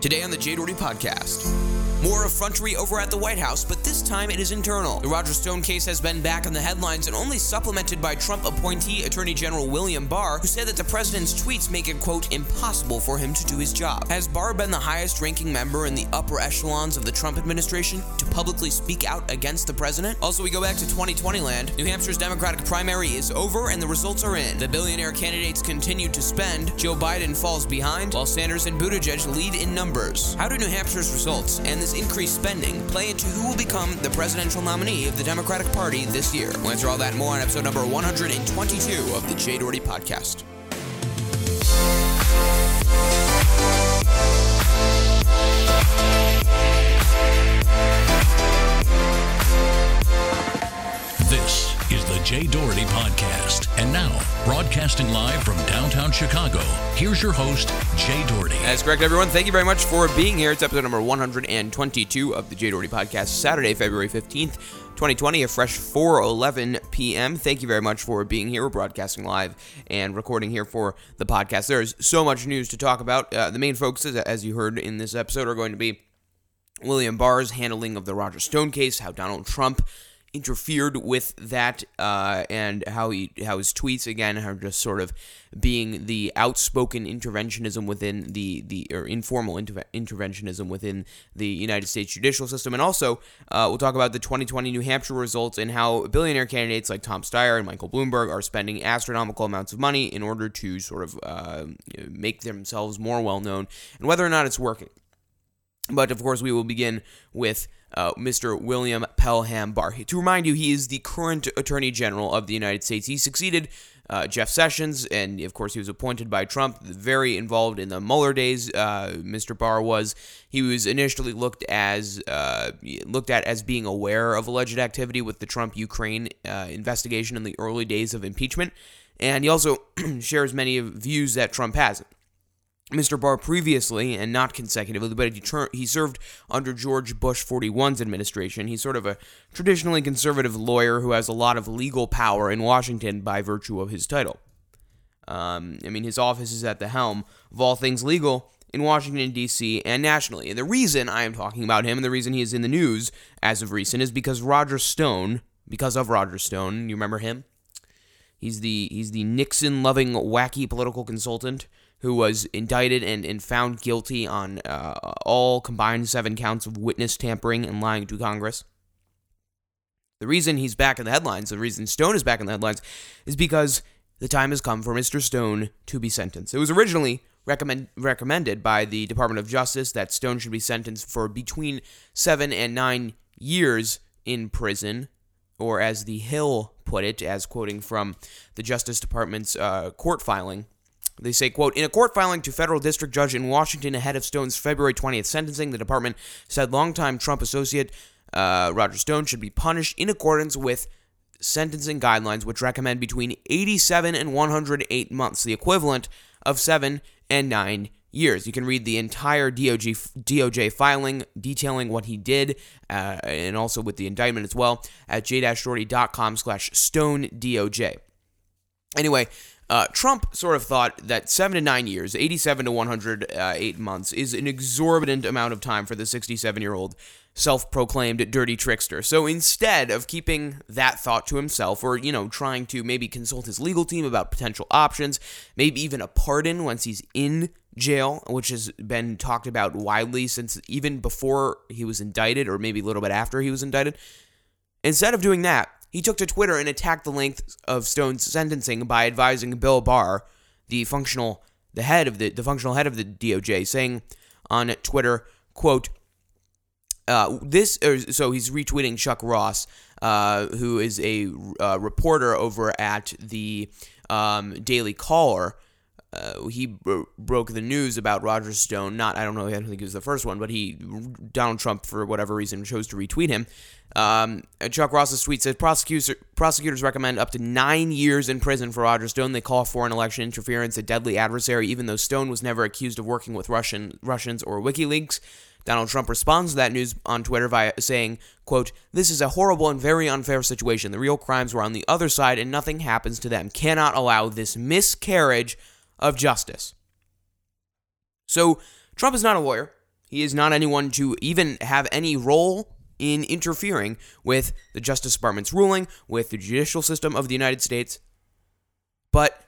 Today on the Jay Doherty Podcast. More effrontery over at the White House, but this time it is internal. The Roger Stone case has been back in the headlines and only supplemented by Trump appointee Attorney General William Barr, who said that the president's tweets make it, quote, impossible for him to do his job. Has Barr been the highest ranking member in the upper echelons of the Trump administration to publicly speak out against the president? Also, we go back to 2020 land. New Hampshire's Democratic primary is over and the results are in. The billionaire candidates continue to spend. Joe Biden falls behind, while Sanders and Buttigieg lead in numbers. How do New Hampshire's results and this increased spending play into who will become the presidential nominee of the Democratic Party this year? We'll answer all that more on episode number 122 of the Jay Doherty Podcast. The Jay Doherty Podcast. And now, broadcasting live from downtown Chicago, here's your host, Jay Doherty. That's correct, everyone. Thank you very much for being here. It's episode number 122 of the Jay Doherty Podcast, Saturday, February 15th, 2020, a fresh 4.11 p.m. Thank you very much for being here. We're broadcasting live and recording here for the podcast. There's so much news to talk about. Uh, the main focuses, as you heard in this episode, are going to be William Barr's handling of the Roger Stone case, how Donald Trump interfered with that, uh, and how he how his tweets again are just sort of being the outspoken interventionism within the the or informal inter- interventionism within the United States judicial system, and also uh, we'll talk about the 2020 New Hampshire results and how billionaire candidates like Tom Steyer and Michael Bloomberg are spending astronomical amounts of money in order to sort of uh, make themselves more well known, and whether or not it's working. But of course, we will begin with uh, Mr. William Pelham Barr. To remind you, he is the current Attorney General of the United States. He succeeded uh, Jeff Sessions, and of course, he was appointed by Trump. Very involved in the Mueller days. Uh, Mr. Barr was. He was initially looked as uh, looked at as being aware of alleged activity with the Trump Ukraine uh, investigation in the early days of impeachment, and he also shares many of views that Trump has. Mr. Barr previously, and not consecutively, but he, served under George Bush 41's administration. He's sort of a traditionally conservative lawyer who has a lot of legal power in Washington by virtue of his title. Um, I mean, his office is at the helm of all things legal in Washington, D.C., and nationally. And the reason I am talking about him and the reason he is in the news as of recent is because Roger Stone, because of Roger Stone, you remember him? He's the he's the Nixon loving wacky political consultant who was indicted and, and found guilty on uh, all combined seven counts of witness tampering and lying to Congress. The reason he's back in the headlines, the reason Stone is back in the headlines, is because the time has come for Mr. Stone to be sentenced. It was originally recommend, recommended by the Department of Justice that Stone should be sentenced for between seven and nine years in prison, or as the Hill put it, as quoting from the Justice Department's uh, court filing, they say, quote, in a court filing to federal district judge in Washington ahead of Stone's February 20th sentencing, the department said longtime Trump associate uh, Roger Stone should be punished in accordance with sentencing guidelines, which recommend between 87 and 108 months, the equivalent of seven and nine years. You can read the entire DOJ, DOJ filing detailing what he did, uh, and also with the indictment as well, at j-doherty.com slash stone DOJ. Anyway, uh, Trump sort of thought that seven to nine years, 87 to 108 months, is an exorbitant amount of time for the 67 year old self proclaimed dirty trickster. So instead of keeping that thought to himself, or, you know, trying to maybe consult his legal team about potential options, maybe even a pardon once he's in jail, which has been talked about widely since even before he was indicted, or maybe a little bit after he was indicted, instead of doing that, he took to Twitter and attacked the length of Stone's sentencing by advising Bill Barr, the functional the head of the the functional head of the DOJ, saying on Twitter, quote, uh, this so he's retweeting Chuck Ross, uh, who is a uh, reporter over at the um, Daily Caller. Uh, he bro- broke the news about Roger Stone. Not, I don't know, I don't think he was the first one, but he Donald Trump for whatever reason chose to retweet him. Um, Chuck Ross's tweet said prosecutors prosecutors recommend up to nine years in prison for Roger Stone. They call foreign election interference a deadly adversary, even though Stone was never accused of working with Russian Russians or WikiLeaks. Donald Trump responds to that news on Twitter by saying, quote, This is a horrible and very unfair situation. The real crimes were on the other side and nothing happens to them. Cannot allow this miscarriage of justice. So, Trump is not a lawyer. He is not anyone to even have any role in interfering with the Justice Department's ruling, with the judicial system of the United States. But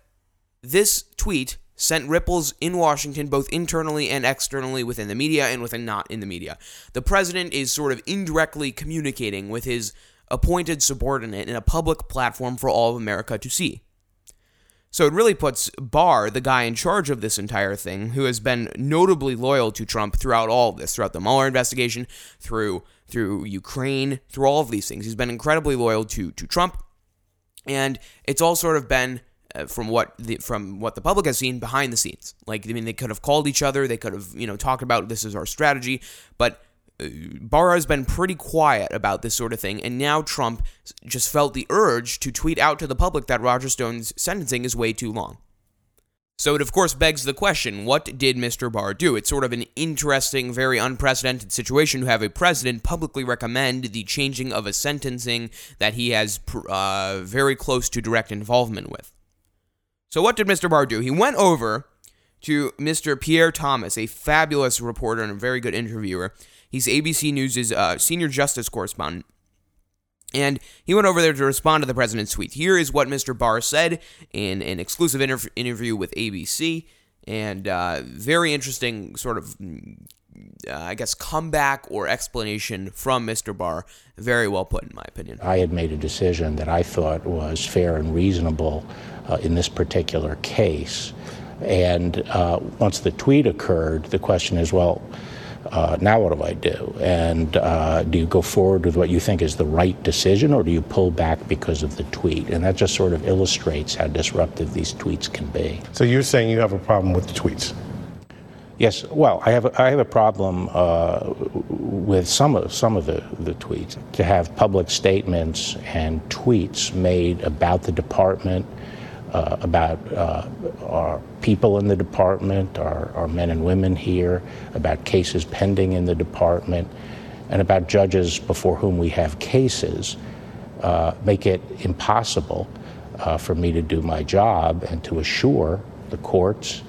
this tweet sent ripples in Washington, both internally and externally within the media and within not in the media. The president is sort of indirectly communicating with his appointed subordinate in a public platform for all of America to see. So it really puts Barr, the guy in charge of this entire thing, who has been notably loyal to Trump throughout all of this, throughout the Mueller investigation, through through Ukraine, through all of these things. He's been incredibly loyal to to Trump, and it's all sort of been uh, from what the from what the public has seen behind the scenes. Like I mean, they could have called each other, they could have you know talked about this is our strategy, but Barr has been pretty quiet about this sort of thing, and now Trump just felt the urge to tweet out to the public that Roger Stone's sentencing is way too long. So it, of course, begs the question what did Mr. Barr do? It's sort of an interesting, very unprecedented situation to have a president publicly recommend the changing of a sentencing that he has uh, very close to direct involvement with. So, what did Mr. Barr do? He went over to Mr. Pierre Thomas, a fabulous reporter and a very good interviewer, He's ABC News' uh, senior justice correspondent. And he went over there to respond to the president's tweet. Here is what Mr. Barr said in an exclusive interv- interview with ABC. And uh, very interesting sort of, uh, I guess, comeback or explanation from Mr. Barr. Very well put, in my opinion. I had made a decision that I thought was fair and reasonable uh, in this particular case. And uh, once the tweet occurred, the question is well, uh, now what do I do? And uh, do you go forward with what you think is the right decision, or do you pull back because of the tweet? And that just sort of illustrates how disruptive these tweets can be. So you're saying you have a problem with the tweets? Yes. Well, I have a, I have a problem uh, with some of some of the, the tweets. To have public statements and tweets made about the department uh, about uh, our people in the department, our, our men and women here, about cases pending in the department, and about judges before whom we have cases, uh, make it impossible uh, for me to do my job and to assure the courts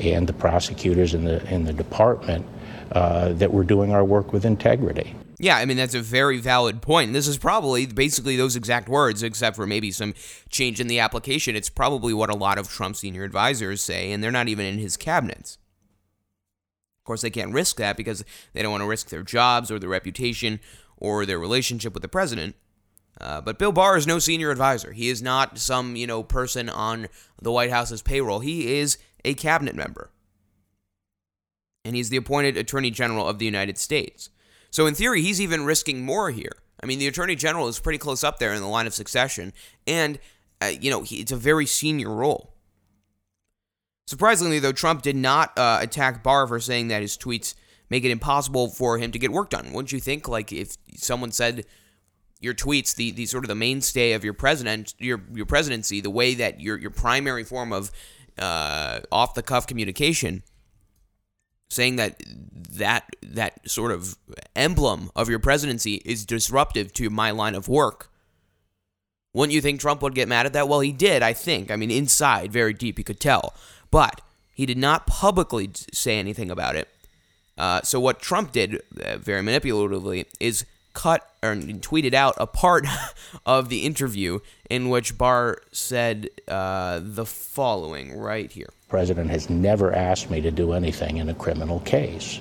and the prosecutors in the, in the department uh, that we're doing our work with integrity. Yeah, I mean, that's a very valid point. This is probably basically those exact words, except for maybe some change in the application. It's probably what a lot of Trump senior advisors say, and they're not even in his cabinets. Of course, they can't risk that because they don't want to risk their jobs or their reputation or their relationship with the president. Uh, but Bill Barr is no senior advisor. He is not some, you know, person on the White House's payroll. He is a cabinet member. And he's the appointed Attorney General of the United States. So in theory, he's even risking more here. I mean, the attorney general is pretty close up there in the line of succession, and uh, you know he, it's a very senior role. Surprisingly, though, Trump did not uh, attack Barr for saying that his tweets make it impossible for him to get work done. Wouldn't you think? Like if someone said your tweets, the, the sort of the mainstay of your president, your your presidency, the way that your your primary form of uh, off the cuff communication saying that that that sort of emblem of your presidency is disruptive to my line of work. Wouldn't you think Trump would get mad at that? Well, he did, I think. I mean, inside, very deep, you could tell. But he did not publicly say anything about it. Uh, so what Trump did, uh, very manipulatively, is cut or tweeted out a part of the interview in which Barr said uh, the following right here. President has never asked me to do anything in a criminal case.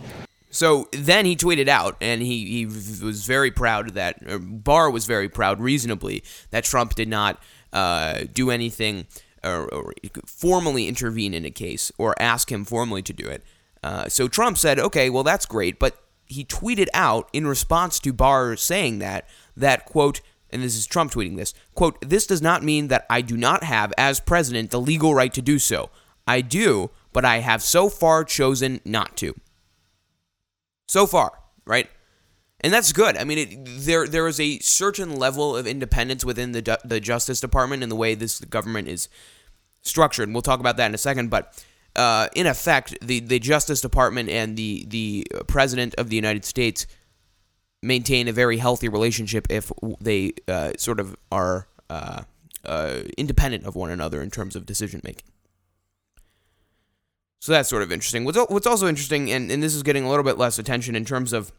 So then he tweeted out, and he, he was very proud that Barr was very proud, reasonably, that Trump did not uh, do anything or, or, formally intervene in a case or ask him formally to do it. Uh, so Trump said, "Okay, well that's great," but he tweeted out in response to Barr saying that that quote and this is Trump tweeting this quote this does not mean that I do not have as president the legal right to do so. I do, but I have so far chosen not to. So far, right? And that's good. I mean, it, there there is a certain level of independence within the the Justice Department and the way this government is structured. And we'll talk about that in a second, but uh, in effect, the, the Justice Department and the, the President of the United States maintain a very healthy relationship if they uh, sort of are uh, uh independent of one another in terms of decision making. So that's sort of interesting. What's, what's also interesting, and, and this is getting a little bit less attention in terms of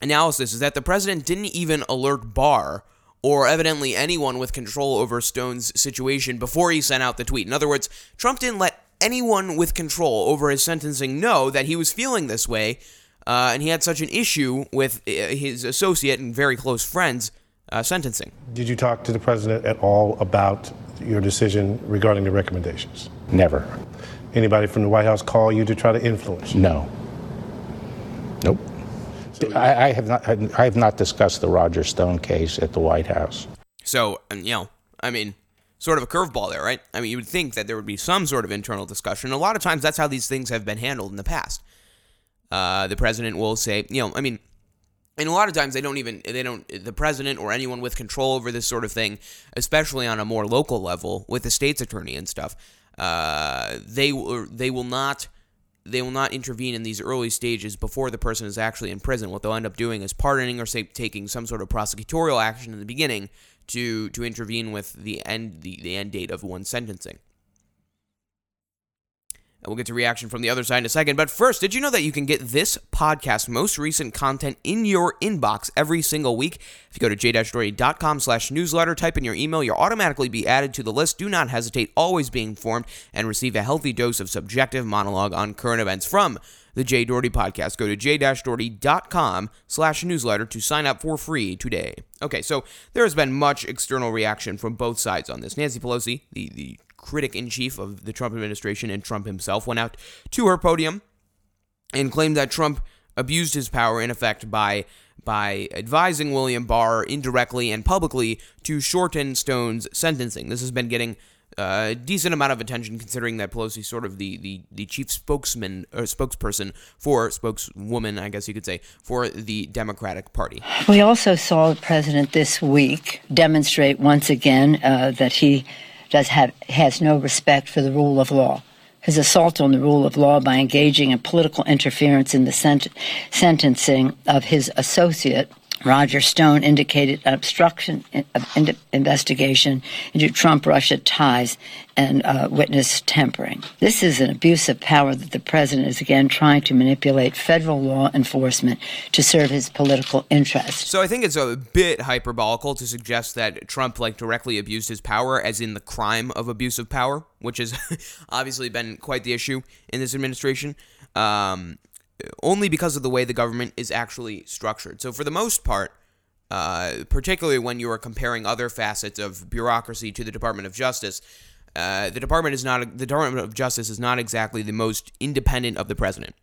analysis, is that the president didn't even alert Barr or evidently anyone with control over Stone's situation before he sent out the tweet. In other words, Trump didn't let anyone with control over his sentencing know that he was feeling this way, uh, and he had such an issue with uh, his associate and very close friends uh, sentencing. Did you talk to the president at all about your decision regarding the recommendations? Never. Anybody from the White House call you to try to influence? No. Nope. I, I have not. I have not discussed the Roger Stone case at the White House. So, you know, I mean, sort of a curveball there, right? I mean, you would think that there would be some sort of internal discussion. A lot of times, that's how these things have been handled in the past. Uh, the president will say, you know, I mean, and a lot of times they don't even they don't the president or anyone with control over this sort of thing, especially on a more local level with the state's attorney and stuff. Uh, they they will not they will not intervene in these early stages before the person is actually in prison. What they'll end up doing is pardoning or say taking some sort of prosecutorial action in the beginning to to intervene with the end the, the end date of one's sentencing. And we'll get to reaction from the other side in a second. But first, did you know that you can get this podcast most recent content in your inbox every single week? If you go to j-doherty.com slash newsletter, type in your email, you'll automatically be added to the list. Do not hesitate, always be informed, and receive a healthy dose of subjective monologue on current events from the Jay Doherty Podcast. Go to j-doherty.com slash newsletter to sign up for free today. Okay, so there has been much external reaction from both sides on this. Nancy Pelosi, the, the critic in chief of the Trump administration and Trump himself, went out to her podium and claimed that Trump abused his power in effect by by advising William Barr indirectly and publicly to shorten Stone's sentencing. This has been getting a decent amount of attention considering that Pelosi's sort of the, the, the chief spokesman or spokesperson for spokeswoman, I guess you could say, for the Democratic Party. We also saw the president this week demonstrate once again uh, that he does have has no respect for the rule of law. His assault on the rule of law by engaging in political interference in the sent- sentencing of his associate Roger Stone indicated an obstruction of investigation into Trump Russia ties and uh, witness tampering. This is an abuse of power that the president is again trying to manipulate federal law enforcement to serve his political interests. So I think it's a bit hyperbolical to suggest that Trump like directly abused his power as in the crime of abuse of power, which has obviously been quite the issue in this administration. Um, only because of the way the government is actually structured. So, for the most part, uh, particularly when you are comparing other facets of bureaucracy to the Department of Justice, uh, the department is not the Department of Justice is not exactly the most independent of the president.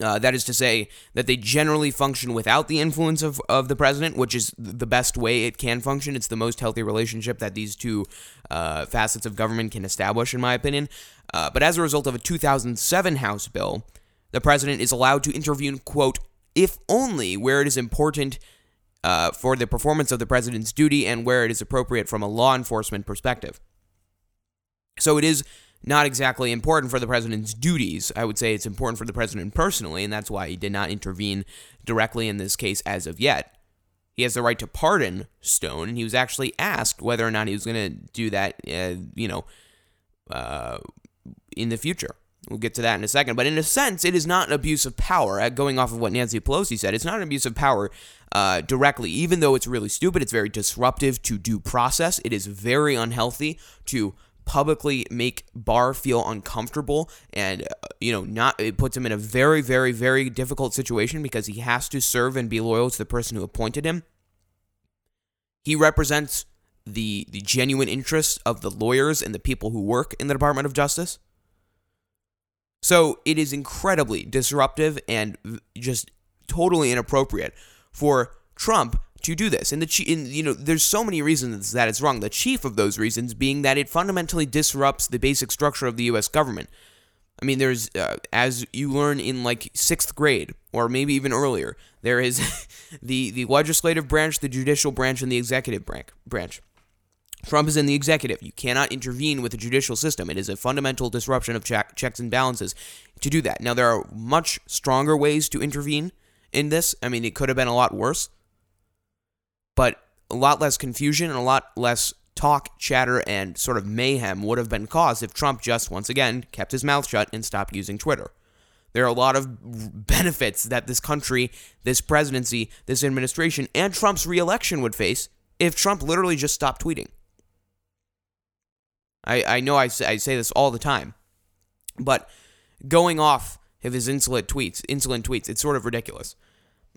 Uh, that is to say that they generally function without the influence of, of the president, which is the best way it can function. It's the most healthy relationship that these two uh, facets of government can establish, in my opinion. Uh, but as a result of a 2007 House bill, the president is allowed to intervene, quote, if only where it is important uh, for the performance of the president's duty and where it is appropriate from a law enforcement perspective. So it is not exactly important for the president's duties. I would say it's important for the president personally, and that's why he did not intervene directly in this case as of yet. He has the right to pardon Stone, and he was actually asked whether or not he was going to do that, uh, you know, uh, in the future. We'll get to that in a second. But in a sense, it is not an abuse of power. Going off of what Nancy Pelosi said, it's not an abuse of power uh, directly. Even though it's really stupid, it's very disruptive to due process. It is very unhealthy to publicly make Barr feel uncomfortable and uh, you know not it puts him in a very very very difficult situation because he has to serve and be loyal to the person who appointed him. He represents the the genuine interests of the lawyers and the people who work in the Department of Justice. So it is incredibly disruptive and just totally inappropriate for Trump to do this. And the in, you know, there's so many reasons that it's wrong. The chief of those reasons being that it fundamentally disrupts the basic structure of the U.S. government. I mean, there's uh, as you learn in like sixth grade or maybe even earlier, there is the the legislative branch, the judicial branch, and the executive branch. Trump is in the executive. You cannot intervene with the judicial system. It is a fundamental disruption of check, checks and balances to do that. Now, there are much stronger ways to intervene in this. I mean, it could have been a lot worse, but a lot less confusion and a lot less talk, chatter, and sort of mayhem would have been caused if Trump just, once again, kept his mouth shut and stopped using Twitter. There are a lot of benefits that this country, this presidency, this administration, and Trump's reelection would face if Trump literally just stopped tweeting. I, I know I say, I say this all the time, but going off of his insolent tweets, insolent tweets, it's sort of ridiculous.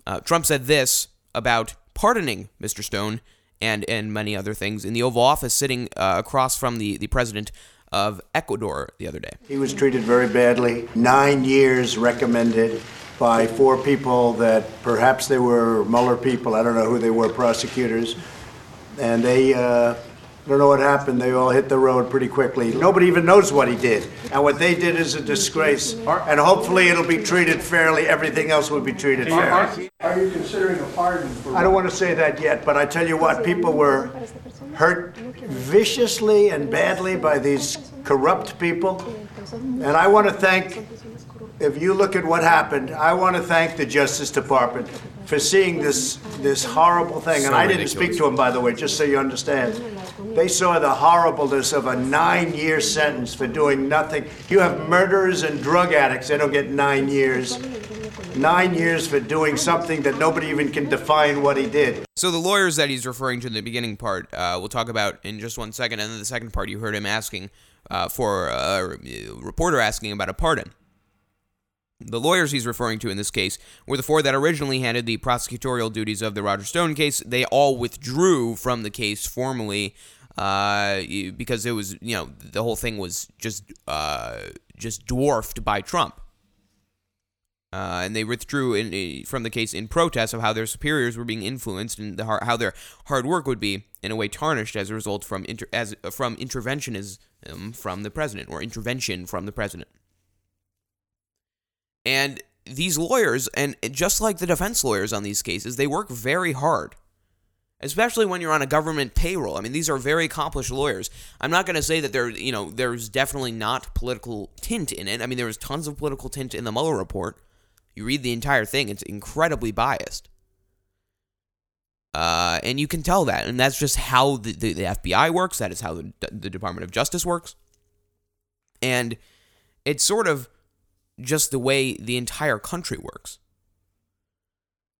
Uh, Trump said this about pardoning Mr. Stone and and many other things in the Oval Office, sitting uh, across from the the president of Ecuador the other day. He was treated very badly. Nine years recommended by four people that perhaps they were Mueller people. I don't know who they were, prosecutors, and they. Uh, I don't know what happened. They all hit the road pretty quickly. Nobody even knows what he did. And what they did is a disgrace. And hopefully it'll be treated fairly. Everything else will be treated fairly. Are you considering a pardon for? I don't want to say that yet, but I tell you what, people were hurt viciously and badly by these corrupt people. And I want to thank, if you look at what happened, I want to thank the Justice Department for seeing this this horrible thing. And So I didn't ridiculous. speak to him, by the way, just so you understand. They saw the horribleness of a nine-year sentence for doing nothing. You have murderers and drug addicts; they don't get nine years. Nine years for doing something that nobody even can define what he did. So the lawyers that he's referring to in the beginning part, uh, we'll talk about in just one second, and then the second part, you heard him asking uh, for uh, a reporter asking about a pardon. The lawyers he's referring to in this case were the four that originally handled the prosecutorial duties of the Roger Stone case. They all withdrew from the case formally uh, because it was, you know, the whole thing was just uh, just dwarfed by Trump. Uh, and they withdrew in, from the case in protest of how their superiors were being influenced and the, how their hard work would be in a way tarnished as a result from inter- as from interventionism from the president or intervention from the president. And these lawyers, and just like the defense lawyers on these cases, they work very hard. Especially when you're on a government payroll. I mean, these are very accomplished lawyers. I'm not going to say that there, you know, there's definitely not political tint in it. I mean, there was tons of political tint in the Mueller report. You read the entire thing; it's incredibly biased, uh, and you can tell that. And that's just how the, the, the FBI works. That is how the, the Department of Justice works, and it's sort of just the way the entire country works.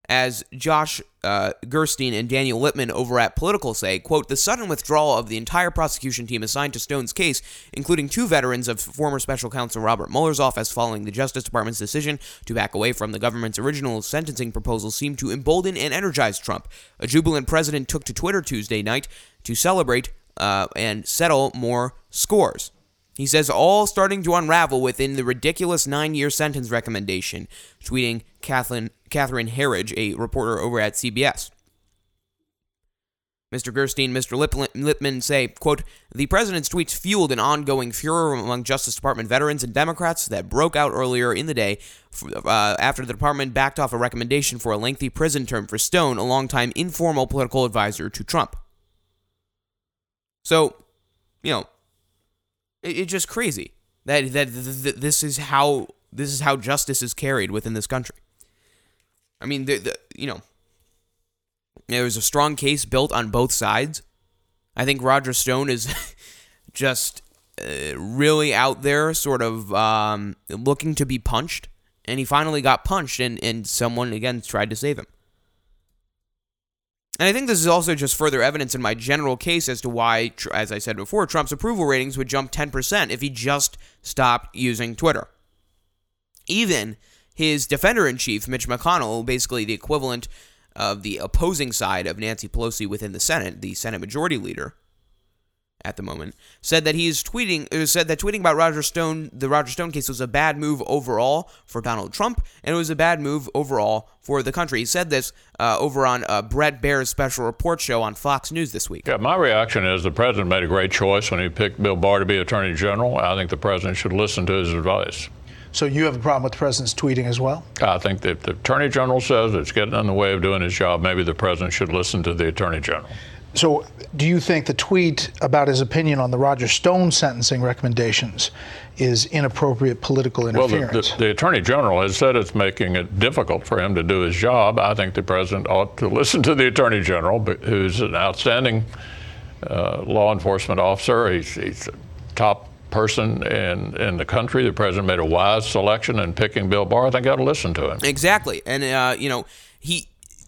As Josh uh, Gerstein and Daniel Lippman over at Politico say, quote, the sudden withdrawal of the entire prosecution team assigned to Stone's case, including two veterans of former special counsel Robert Mueller's office following the Justice Department's decision to back away from the government's original sentencing proposal, seemed to embolden and energize Trump. A jubilant president took to Twitter Tuesday night to celebrate uh, and settle more scores. He says all starting to unravel within the ridiculous nine year sentence recommendation, tweeting Kathleen, Catherine Herridge, a reporter over at CBS. Mr. Gerstein, Mr. Lippman, say, quote, The president's tweets fueled an ongoing furor among Justice Department veterans and Democrats that broke out earlier in the day uh, after the department backed off a recommendation for a lengthy prison term for Stone, a longtime informal political advisor to Trump. So, you know, it, it's just crazy that that th- th- this is how this is how justice is carried within this country. I mean, the, the you know, there was a strong case built on both sides. I think Roger Stone is just uh, really out there, sort of um, looking to be punched, and he finally got punched, and and someone again tried to save him. And I think this is also just further evidence in my general case as to why, as I said before, Trump's approval ratings would jump 10% if he just stopped using Twitter. Even his defender in chief, Mitch McConnell, basically the equivalent of the opposing side of Nancy Pelosi within the Senate, the Senate Majority Leader at the moment, said that he's tweeting uh, said that tweeting about Roger Stone, the Roger Stone case was a bad move overall for Donald Trump, and it was a bad move overall for the country. He said this uh, over on uh, Bret Baier's special report show on Fox News this week. Yeah, my reaction is the president made a great choice when he picked Bill Barr to be attorney general. I think the president should listen to his advice. So you have a problem with the president's tweeting as well? I think that if the attorney general says it's getting in the way of doing his job, maybe the president should listen to the attorney general. So do you think the tweet about his opinion on the Roger Stone sentencing recommendations is inappropriate political Well, the, interference? the, the attorney general has said it's making it difficult for him to do his job. I think the president ought to listen to the attorney general, who's an outstanding uh, law enforcement officer. He's, he's a top person in, in the country. The president made a wise selection in picking Bill Barr. I think I ought to listen to him. Exactly. And, uh, you know, he,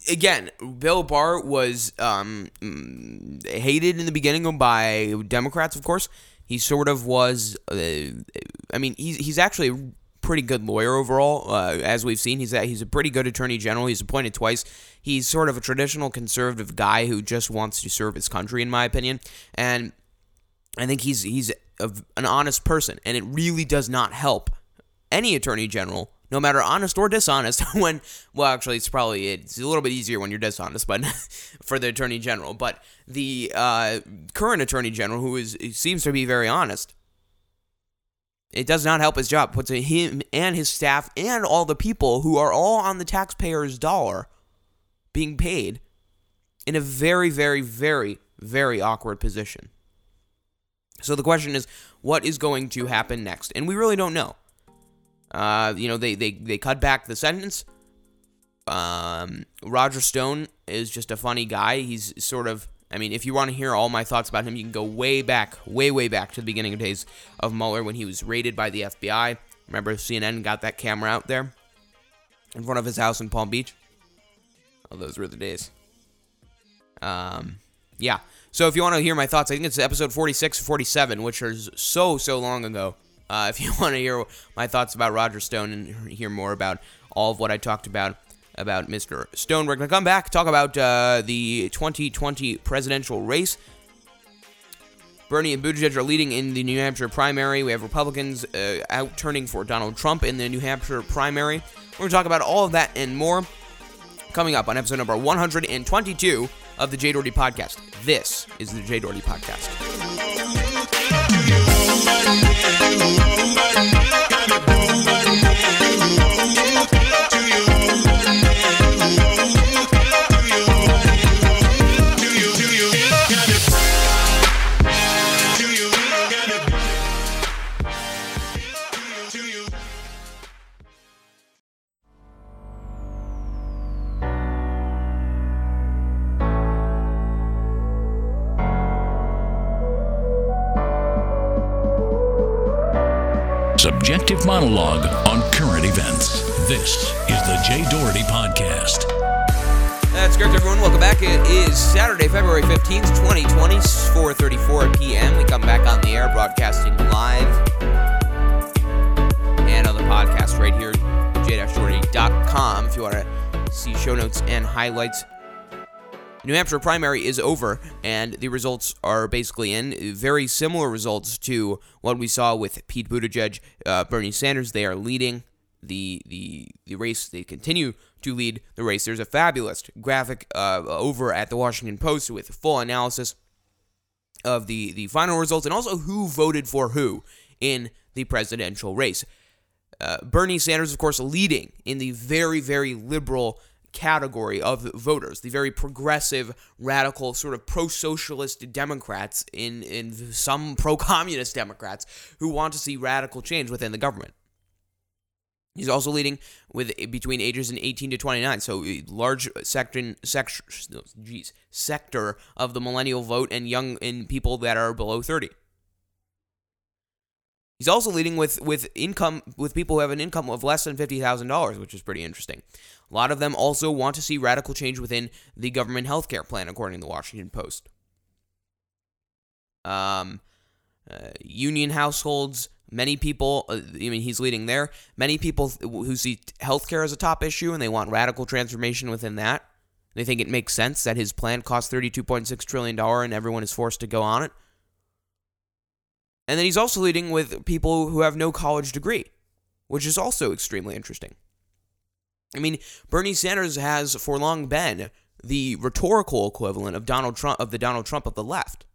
again, Bill Barr was um, hated in the beginning by Democrats, of course. He sort of was, uh, I mean, he's, he's actually a pretty good lawyer overall, uh, as we've seen. He's a, he's a pretty good attorney general. He's appointed twice. He's sort of a traditional conservative guy who just wants to serve his country, in my opinion. And I think he's he's a, an honest person, and it really does not help any attorney general, no matter honest or dishonest. When well, actually, it's probably it's a little bit easier when you're dishonest, but for the attorney general. But the uh, current attorney general, who is seems to be very honest, it does not help his job. Puts him and his staff and all the people who are all on the taxpayer's dollar being paid in a very, very, very, very awkward position. So the question is, what is going to happen next? And we really don't know. Uh, you know, they, they, they cut back the sentence. Um, Roger Stone is just a funny guy. He's sort of, I mean, if you want to hear all my thoughts about him, you can go way back, way, way back to the beginning of days of Mueller when he was raided by the FBI. Remember, CNN got that camera out there in front of his house in Palm Beach? Oh, those were the days. Um, yeah. So if you want to hear my thoughts, I think it's episode 46 47, which is so, so long ago. Uh, if you want to hear my thoughts about Roger Stone and hear more about all of what I talked about about Mr. Stone, we're going to come back, talk about uh, the 2020 presidential race. Bernie and Buttigieg are leading in the New Hampshire primary. We have Republicans uh, out turning for Donald Trump in the New Hampshire primary. We're going to talk about all of that and more coming up on episode number 122 of the Jay Doherty Podcast. This is the Jay Doherty Podcast. Highlights. New Hampshire primary is over, and the results are basically in. Very similar results to what we saw with Pete Buttigieg, uh, Bernie Sanders. They are leading the the the race. They continue to lead the race. There's a fabulous graphic uh, over at the Washington Post with full analysis of the the final results and also who voted for who in the presidential race. Uh, Bernie Sanders, of course, leading in the very very liberal category of voters, the very progressive, radical, sort of pro-socialist Democrats in in some pro-communist Democrats who want to see radical change within the government. He's also leading with between ages in 18 to 29, so a large geez, sector of the millennial vote and young in people that are below 30. He's also leading with with income with people who have an income of less than fifty thousand dollars, which is pretty interesting. A lot of them also want to see radical change within the government health care plan, according to the Washington Post. Um, uh, union households, many people, uh, I mean, he's leading there. Many people who see healthcare as a top issue and they want radical transformation within that. They think it makes sense that his plan costs $32.6 trillion and everyone is forced to go on it. And then he's also leading with people who have no college degree, which is also extremely interesting. I mean, Bernie Sanders has for long been the rhetorical equivalent of Donald Trump of the Donald Trump of the left.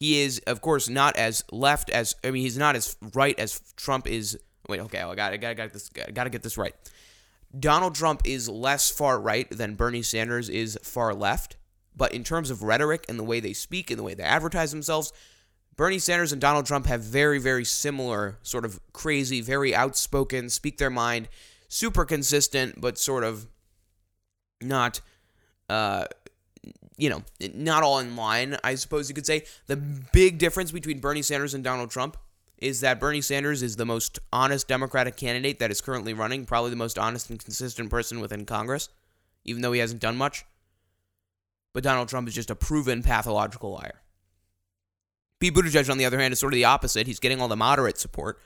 He is, of course, not as left as I mean, he's not as right as Trump is. Wait, okay, oh, I got, I got, I got this, got to get this right. Donald Trump is less far right than Bernie Sanders is far left, but in terms of rhetoric and the way they speak and the way they advertise themselves, Bernie Sanders and Donald Trump have very, very similar, sort of crazy, very outspoken, speak their mind, super consistent, but sort of not, uh, you know, not all in line, I suppose you could say. The big difference between Bernie Sanders and Donald Trump is that Bernie Sanders is the most honest Democratic candidate that is currently running, probably the most honest and consistent person within Congress, even though he hasn't done much. But Donald Trump is just a proven pathological liar. Pete Buttigieg, on the other hand, is sort of the opposite. He's getting all the moderate support.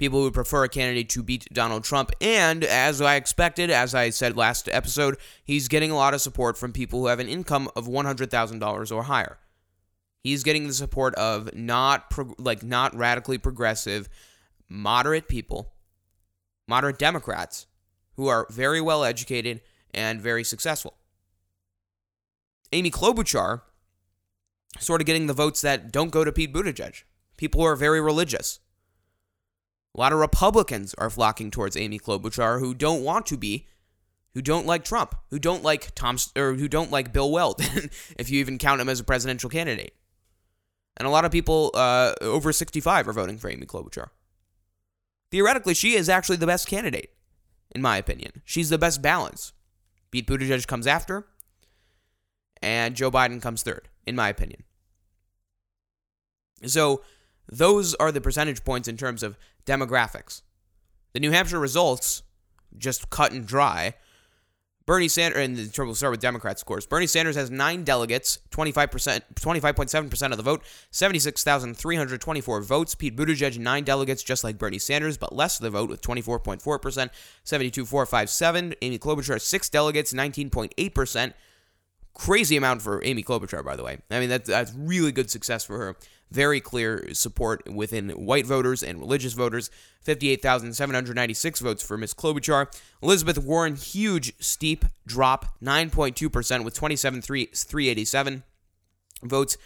People who prefer a candidate to beat Donald Trump. And as I expected, as I said last episode, he's getting a lot of support from people who have an income of $100,000 or higher. He's getting the support of not like not radically progressive, moderate people, moderate Democrats who are very well educated and very successful. Amy Klobuchar sort of getting the votes that don't go to Pete Buttigieg. People who are very religious. A lot of Republicans are flocking towards Amy Klobuchar who don't want to be, who don't like Trump, who don't like Tom or who don't like Bill Weld, if you even count him as a presidential candidate. And a lot of people uh, over 65 are voting for Amy Klobuchar. Theoretically, she is actually the best candidate, in my opinion. She's the best balance. Pete Buttigieg comes after, and Joe Biden comes third, in my opinion. So, those are the percentage points in terms of demographics. The New Hampshire results, just cut and dry, Bernie Sanders, and we'll start with Democrats, of course. Bernie Sanders has nine delegates, 25%, 25.7% of the vote, 76,324 votes. Pete Buttigieg, nine delegates, just like Bernie Sanders, but less of the vote with 24.4%, 72,457. Amy Klobuchar, six delegates, 19.8%. Crazy amount for Amy Klobuchar, by the way. I mean, that's, that's really good success for her very clear support within white voters and religious voters. 58,796 votes for Ms. Klobuchar. Elizabeth Warren, huge, steep drop, 9.2% with 27,387 votes.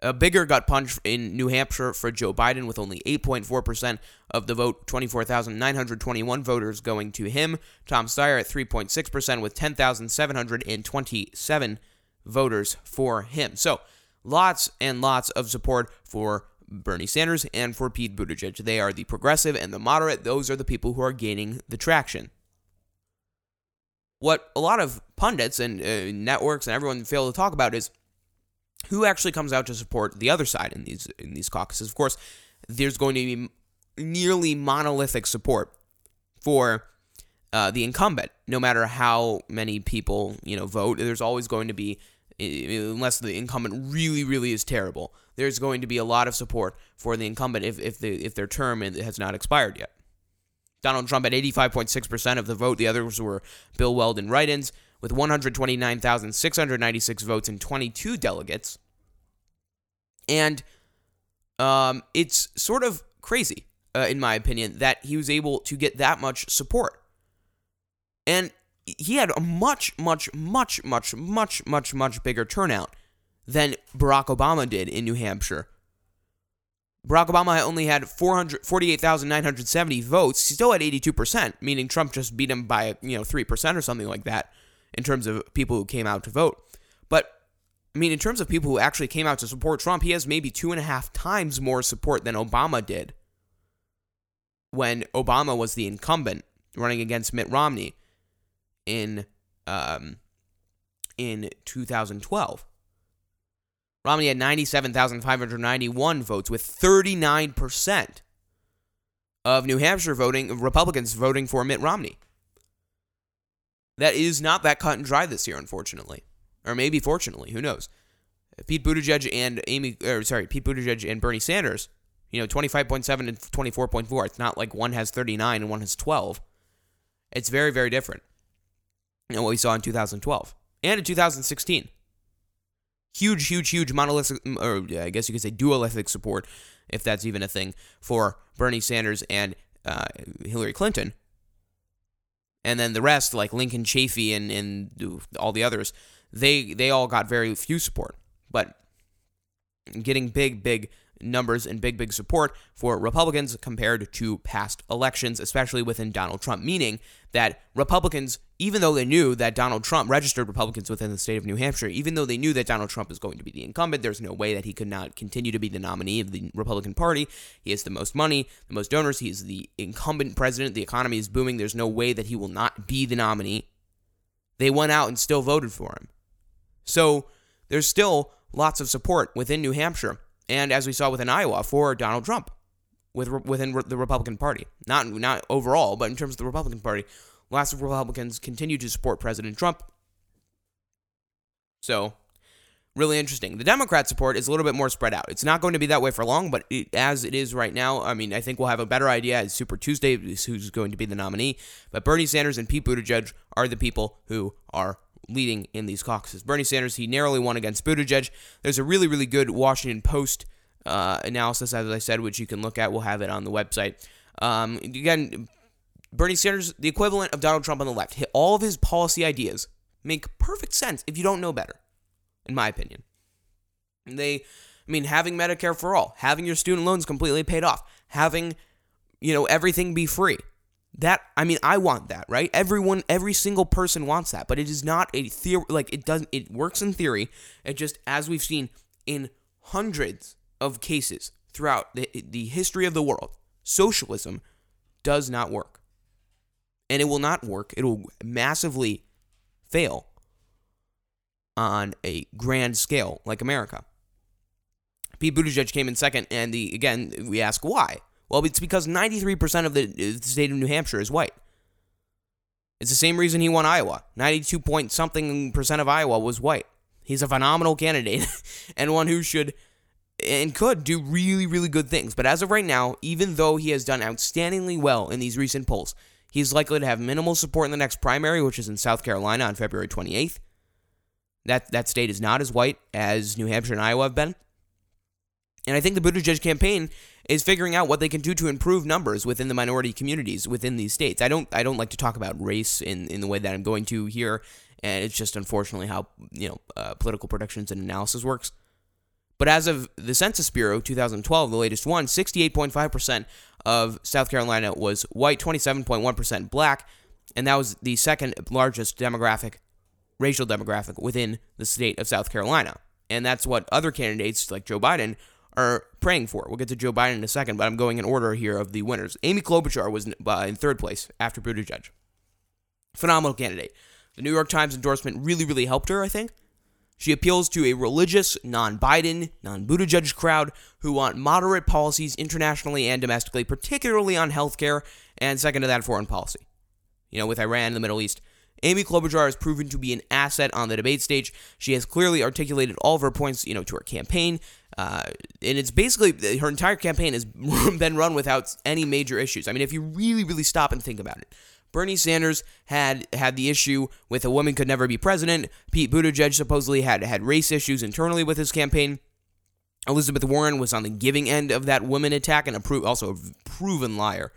A bigger gut punch in New Hampshire for Joe Biden with only 8.4% of the vote, 24,921 voters going to him. Tom Steyer at 3.6% with 10,727 voters for him. So, lots and lots of support for Bernie Sanders and for Pete Buttigieg. They are the progressive and the moderate. Those are the people who are gaining the traction. What a lot of pundits and uh, networks and everyone fail to talk about is who actually comes out to support the other side in these in these caucuses. Of course, there's going to be nearly monolithic support for uh, the incumbent, no matter how many people you know vote. There's always going to be unless the incumbent really, really is terrible, there's going to be a lot of support for the incumbent if, if, the, if their term has not expired yet. Donald Trump had 85.6% of the vote. The others were Bill Weld and write ins, with 129,696 votes and 22 delegates. And um, it's sort of crazy, uh, in my opinion, that he was able to get that much support. And he had a much, much, much, much, much, much, much bigger turnout than Barack Obama did in New Hampshire. Barack Obama only had 48,970 votes. He still had 82%, meaning Trump just beat him by, you know, 3% or something like that in terms of people who came out to vote. But, I mean, in terms of people who actually came out to support Trump, he has maybe two and a half times more support than Obama did when Obama was the incumbent running against Mitt Romney in um, in 2012. Romney had 97,591 votes, with 39% of New Hampshire voting Republicans voting for Mitt Romney. That is not that cut and dry this year, unfortunately, or maybe fortunately, who knows? Pete Buttigieg and Amy, or sorry, Pete Buttigieg and Bernie Sanders, you know, 25.7 and 24.4. It's not like one has 39 and one has 12. It's very, very different and what we saw in 2012 and in 2016. Huge, huge, huge monolithic, or I guess you could say dualistic support, if that's even a thing, for Bernie Sanders and uh, Hillary Clinton. And then the rest, like Lincoln Chafee and, and all the others, they they all got very few support. But getting big, big numbers and big, big support for Republicans compared to past elections, especially within Donald Trump, meaning that Republicans, even though they knew that Donald Trump registered Republicans within the state of New Hampshire, even though they knew that Donald Trump is going to be the incumbent, there's no way that he could not continue to be the nominee of the Republican Party. He has the most money, the most donors, he's the incumbent president, the economy is booming, there's no way that he will not be the nominee. They went out and still voted for him. So there's still lots of support within New Hampshire, and as we saw within Iowa, for Donald Trump with, within the Republican Party. Not, not overall, but in terms of the Republican Party, lots of Republicans continue to support President Trump. So really interesting. The Democrat support is a little bit more spread out. It's not going to be that way for long, but it, as it is right now, I mean, I think we'll have a better idea as Super Tuesday who's going to be the nominee. But Bernie Sanders and Pete Buttigieg are the people who are leading in these caucuses. Bernie Sanders, he narrowly won against Buttigieg. There's a really, really good Washington Post uh, analysis, as I said, which you can look at. We'll have it on the website. Um, again, Bernie Sanders, the equivalent of Donald Trump on the left, Hit all of his policy ideas make perfect sense if you don't know better in my opinion. They, I mean, having Medicare for all, having your student loans completely paid off, having, you know, everything be free. That, I mean, I want that, right? Everyone, every single person wants that, but it is not a theory, like, it doesn't, it works in theory. It just, as we've seen in hundreds of cases throughout the, the history of the world, socialism does not work. And it will not work. It will massively fail on a grand scale like America. Pete Buttigieg came in second, and the again we ask why. Well, it's because 93% of uh, the state of New Hampshire is white. It's the same reason he won Iowa. 92 point something percent of Iowa was white. He's a phenomenal candidate and one who should and could do really, really good things. But as of right now, even though he has done outstandingly well in these recent polls, he's likely to have minimal support in the next primary, which is in South Carolina on February 28th. That that state is not as white as New Hampshire and Iowa have been. And I think the Buttigieg campaign is figuring out what they can do to improve numbers within the minority communities within these states. I don't I don't like to talk about race in, in the way that I'm going to here, and it's just unfortunately how you know uh, political predictions and analysis works. But as of the Census Bureau 2012, the latest one, 68.5% of South Carolina was white, 27.1% black, and that was the second largest demographic racial demographic within the state of South Carolina. And that's what other candidates like Joe Biden are praying for. We'll get to Joe Biden in a second, but I'm going in order here of the winners. Amy Klobuchar was in third place after Buttigieg. Phenomenal candidate. The New York Times endorsement really, really helped her, I think. She appeals to a religious, non Biden, non Buttigieg crowd who want moderate policies internationally and domestically, particularly on healthcare, and second to that, foreign policy. You know, with Iran, and the Middle East. Amy Klobuchar has proven to be an asset on the debate stage. She has clearly articulated all of her points, you know, to her campaign, uh, and it's basically her entire campaign has been run without any major issues. I mean, if you really, really stop and think about it, Bernie Sanders had had the issue with a woman could never be president. Pete Buttigieg supposedly had had race issues internally with his campaign. Elizabeth Warren was on the giving end of that woman attack and a pro- also a proven liar.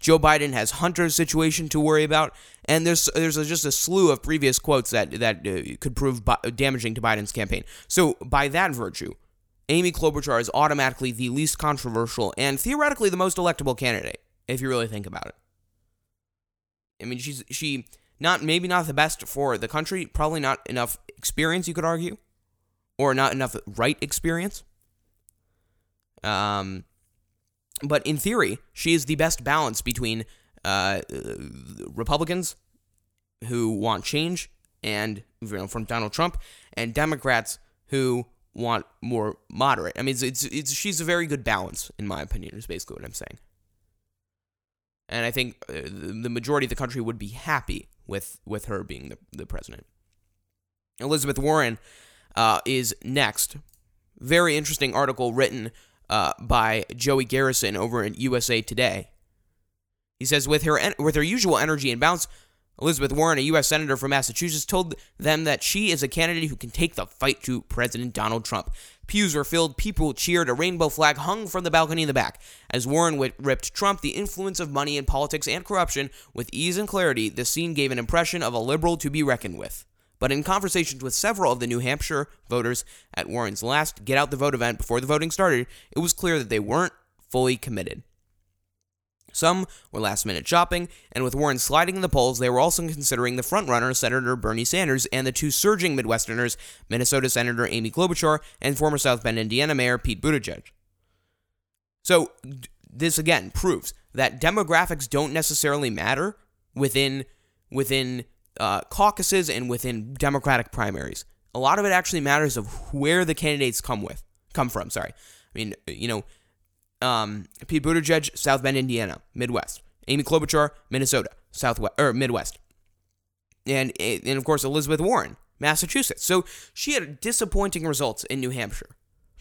Joe Biden has Hunter's situation to worry about, and there's there's a, just a slew of previous quotes that that uh, could prove bi- damaging to Biden's campaign. So by that virtue, Amy Klobuchar is automatically the least controversial and theoretically the most electable candidate, if you really think about it. I mean, she's she not maybe not the best for the country, probably not enough experience, you could argue, or not enough right experience. Um, but in theory, she is the best balance between uh, Republicans who want change and you know, from Donald Trump and Democrats who want more moderate. I mean, it's, it's, it's she's a very good balance in my opinion. Is basically what I'm saying. And I think uh, the majority of the country would be happy with with her being the, the president. Elizabeth Warren uh, is next. Very interesting article written uh, by Joey Garrison over at USA Today. He says, with her with her usual energy and bounce, Elizabeth Warren, a U.S. senator from Massachusetts, told them that she is a candidate who can take the fight to President Donald Trump. Pews were filled, people cheered, a rainbow flag hung from the balcony in the back. As Warren ripped Trump the influence of money in politics and corruption with ease and clarity, the scene gave an impression of a liberal to be reckoned with. But in conversations with several of the New Hampshire voters at Warren's last Get Out the Vote event before the voting started, it was clear that they weren't fully committed. Some were last minute shopping, and with Warren sliding in the polls, they were also considering the frontrunner, Senator Bernie Sanders, and the two surging Midwesterners, Minnesota Senator Amy Klobuchar and former South Bend, Indiana Mayor Pete Buttigieg. So, this again proves that demographics don't necessarily matter within within uh, caucuses and within Democratic primaries. a lot of it actually matters of where the candidates come with come from. Sorry, I mean you know, um, Pete Buttigieg, South Bend, Indiana, Midwest. Amy Klobuchar, Minnesota, Southwest or Midwest, and and of course Elizabeth Warren, Massachusetts. So she had disappointing results in New Hampshire,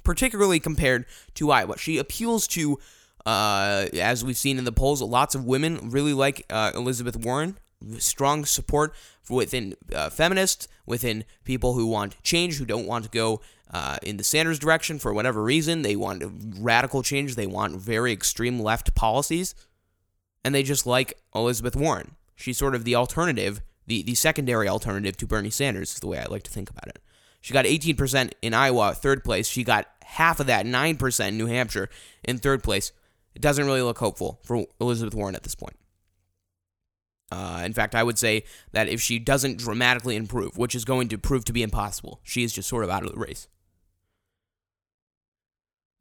particularly compared to Iowa. She appeals to, uh, as we've seen in the polls, lots of women really like uh, Elizabeth Warren. Strong support within uh, feminists, within people who want change, who don't want to go uh, in the Sanders direction for whatever reason. They want radical change. They want very extreme left policies. And they just like Elizabeth Warren. She's sort of the alternative, the, the secondary alternative to Bernie Sanders, is the way I like to think about it. She got 18% in Iowa, third place. She got half of that, 9% in New Hampshire, in third place. It doesn't really look hopeful for Elizabeth Warren at this point. Uh, in fact, I would say that if she doesn't dramatically improve, which is going to prove to be impossible, she is just sort of out of the race.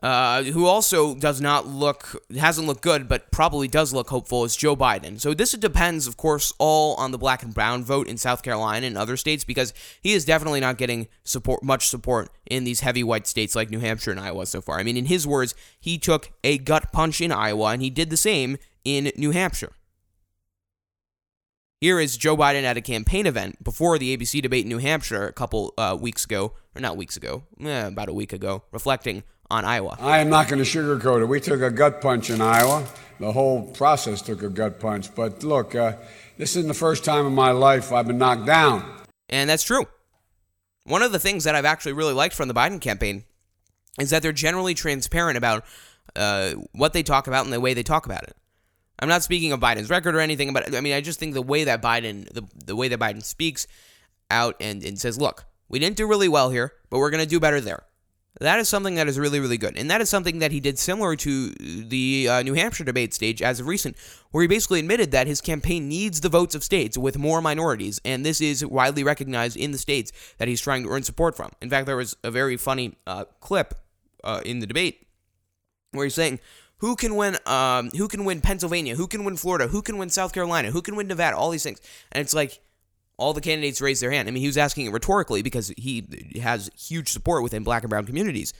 Uh, who also does not look, hasn't looked good, but probably does look hopeful, is Joe Biden. So this depends, of course, all on the black and brown vote in South Carolina and other states because he is definitely not getting support, much support in these heavy white states like New Hampshire and Iowa so far. I mean, in his words, he took a gut punch in Iowa and he did the same in New Hampshire. Here is Joe Biden at a campaign event before the ABC debate in New Hampshire a couple uh, weeks ago, or not weeks ago, eh, about a week ago, reflecting on Iowa. I am not going to sugarcoat it. We took a gut punch in Iowa. The whole process took a gut punch. But look, uh, this isn't the first time in my life I've been knocked down. And that's true. One of the things that I've actually really liked from the Biden campaign is that they're generally transparent about uh, what they talk about and the way they talk about it. I'm not speaking of Biden's record or anything, but I mean, I just think the way that Biden, the, the way that Biden speaks out and, and says, look, we didn't do really well here, but we're going to do better there. That is something that is really, really good. And that is something that he did similar to the uh, New Hampshire debate stage as of recent, where he basically admitted that his campaign needs the votes of states with more minorities. And this is widely recognized in the states that he's trying to earn support from. In fact, there was a very funny uh, clip uh, in the debate where he's saying, who can win? Um, who can win Pennsylvania? Who can win Florida? Who can win South Carolina? Who can win Nevada? All these things, and it's like all the candidates raised their hand. I mean, he was asking it rhetorically because he has huge support within black and brown communities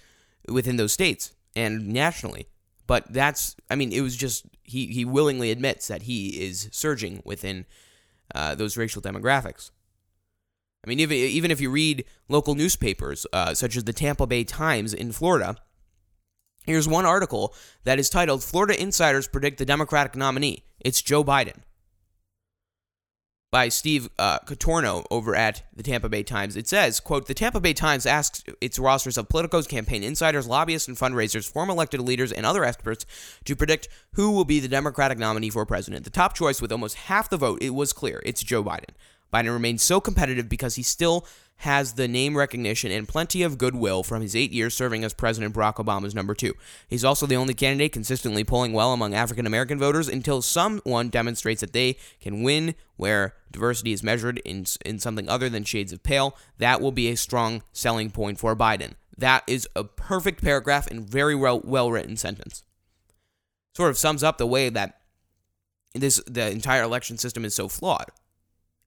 within those states and nationally. But that's, I mean, it was just he he willingly admits that he is surging within uh, those racial demographics. I mean, even even if you read local newspapers uh, such as the Tampa Bay Times in Florida, here's one article that is titled "Florida Insiders Predict the Democratic Nominee." It's Joe Biden by Steve uh, over at the Tampa Bay Times. It says, quote, The Tampa Bay Times asks its rosters of politicos, campaign insiders, lobbyists, and fundraisers, former elected leaders, and other experts to predict who will be the Democratic nominee for president. The top choice with almost half the vote, it was clear. It's Joe Biden. Biden remains so competitive because he still has the name recognition and plenty of goodwill from his eight years serving as President Barack Obama's number two. He's also the only candidate consistently polling well among African American voters until someone demonstrates that they can win where diversity is measured in, in something other than shades of pale. That will be a strong selling point for Biden. That is a perfect paragraph and very well well written sentence. Sort of sums up the way that this the entire election system is so flawed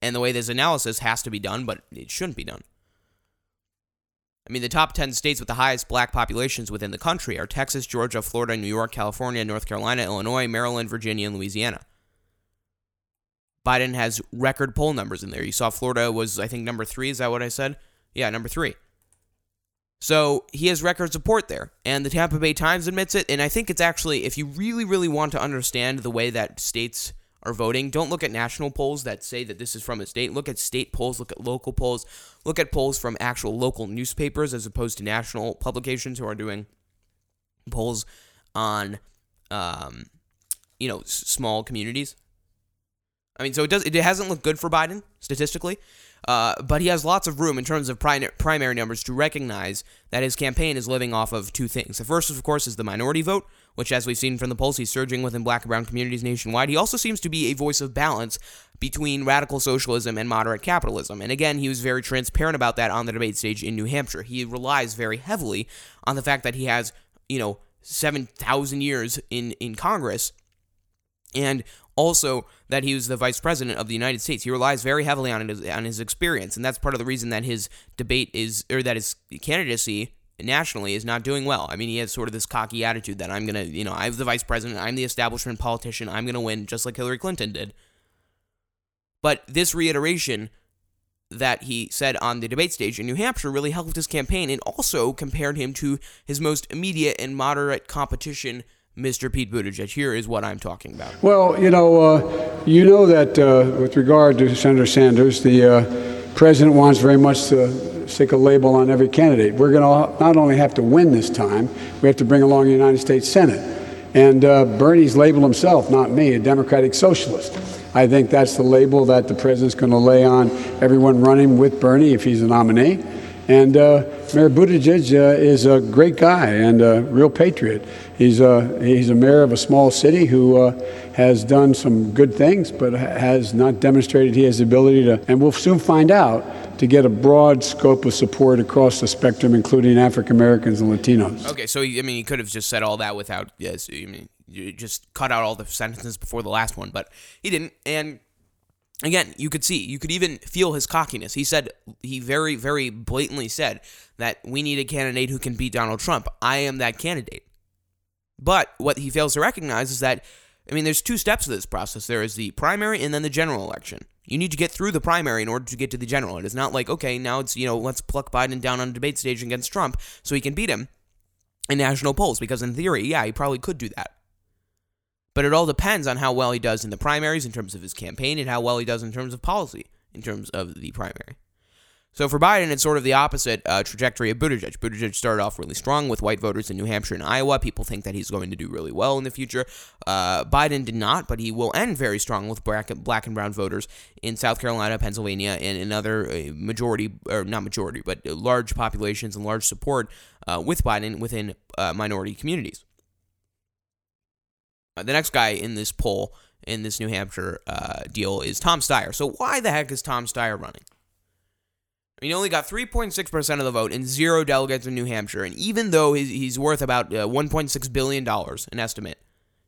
and the way this analysis has to be done, but it shouldn't be done. I mean, the top 10 states with the highest black populations within the country are Texas, Georgia, Florida, New York, California, North Carolina, Illinois, Maryland, Virginia, and Louisiana. Biden has record poll numbers in there. You saw Florida was, I think, number three. Is that what I said? Yeah, number three. So he has record support there. And the Tampa Bay Times admits it. And I think it's actually, if you really, really want to understand the way that states are voting. Don't look at national polls that say that this is from a state. Look at state polls, look at local polls, look at polls from actual local newspapers as opposed to national publications who are doing polls on, um, you know, s- small communities. I mean, so it does. It hasn't looked good for Biden statistically, uh, but he has lots of room in terms of pri- primary numbers to recognize that his campaign is living off of two things. The first, of course, is the minority vote, which, as we've seen from the polls, he's surging within black and brown communities nationwide. He also seems to be a voice of balance between radical socialism and moderate capitalism. And again, he was very transparent about that on the debate stage in New Hampshire. He relies very heavily on the fact that he has, you know, 7,000 years in, in Congress and also that he was the vice president of the United States. He relies very heavily on his, on his experience, and that's part of the reason that his debate is, or that his candidacy nationally is not doing well. I mean, he has sort of this cocky attitude that I'm going to, you know, I'm the vice president, I'm the establishment politician, I'm going to win, just like Hillary Clinton did. But this reiteration that he said on the debate stage in New Hampshire really helped his campaign and also compared him to his most immediate and moderate competition, Mr. Pete Buttigieg. Here is what I'm talking about. Well, you know, uh, you know that uh, with regard to Senator Sanders, the uh, president wants very much stick a label on every candidate. We're going to not only have to win this time, we have to bring along the United States Senate. And uh, Bernie's labeled himself, not me, a Democratic socialist. I think that's the label that the president's going to lay on everyone running with Bernie if he's a nominee. And uh, Mayor Buttigieg uh, is a great guy and a real patriot. He's a, he's a mayor of a small city who uh, has done some good things, but has not demonstrated he has the ability to, and we'll soon find out, to get a broad scope of support across the spectrum, including African Americans and Latinos. Okay, so I mean, he could have just said all that without. Yes, I mean, you just cut out all the sentences before the last one, but he didn't. And again, you could see, you could even feel his cockiness. He said, he very, very blatantly said that we need a candidate who can beat Donald Trump. I am that candidate. But what he fails to recognize is that, I mean, there's two steps to this process. There is the primary and then the general election. You need to get through the primary in order to get to the general. It is not like, okay, now it's, you know, let's pluck Biden down on a debate stage against Trump so he can beat him in national polls, because in theory, yeah, he probably could do that. But it all depends on how well he does in the primaries in terms of his campaign and how well he does in terms of policy in terms of the primary. So for Biden, it's sort of the opposite uh, trajectory of Buttigieg. Buttigieg started off really strong with white voters in New Hampshire and Iowa. People think that he's going to do really well in the future. Uh, Biden did not, but he will end very strong with black, black and brown voters in South Carolina, Pennsylvania, and in other uh, majority, or not majority, but large populations and large support uh, with Biden within uh, minority communities. Uh, the next guy in this poll, in this New Hampshire deal, is Tom Steyer. So why the heck is Tom Steyer running? He only got 3.6% of the vote and zero delegates in New Hampshire. And even though he's, worth about uh, $1.6 billion, an estimate,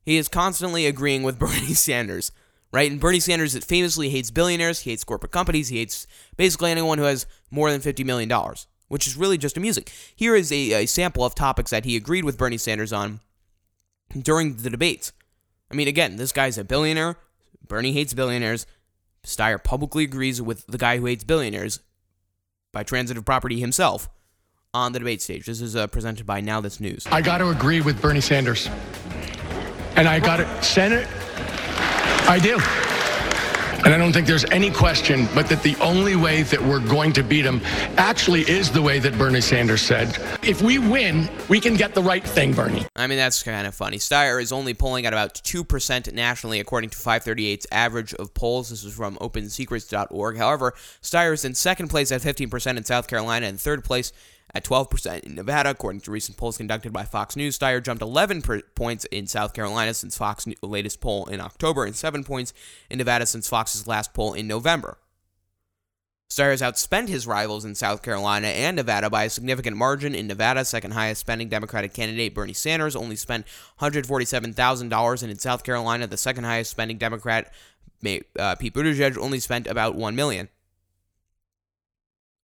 he is constantly agreeing with Bernie Sanders, right? And Bernie Sanders famously hates billionaires, he hates corporate companies, he hates basically anyone who has more than $50 million, which is really just amusing. Here is a, a sample of topics that he agreed with Bernie Sanders on during the debates. I mean, again, this guy's a billionaire. Bernie hates billionaires. Steyer publicly agrees with the guy who hates billionaires by transitive property himself on the debate stage. This is uh, presented by Now This News. I got to agree with Bernie Sanders. And I got to, Senate, I do. And I don't think there's any question but that the only way that we're going to beat him actually is the way that Bernie Sanders said. If we win, we can get the right thing, Bernie. I mean, that's kind of funny. Steyer is only polling at about 2% nationally, according to 538's average of polls. This is from opensecrets.org. However, Steyer is in second place at 15% in South Carolina and third place at 12% in Nevada, according to recent polls conducted by Fox News. Steyer jumped 11 points in South Carolina since Fox's latest poll in October, and 7 points in Nevada since Fox's last poll in November. Steyer has outspent his rivals in South Carolina and Nevada by a significant margin. In Nevada, second highest spending Democratic candidate Bernie Sanders only spent $147,000, and in South Carolina, the second highest spending Democrat uh, Pete Buttigieg only spent about 1 million.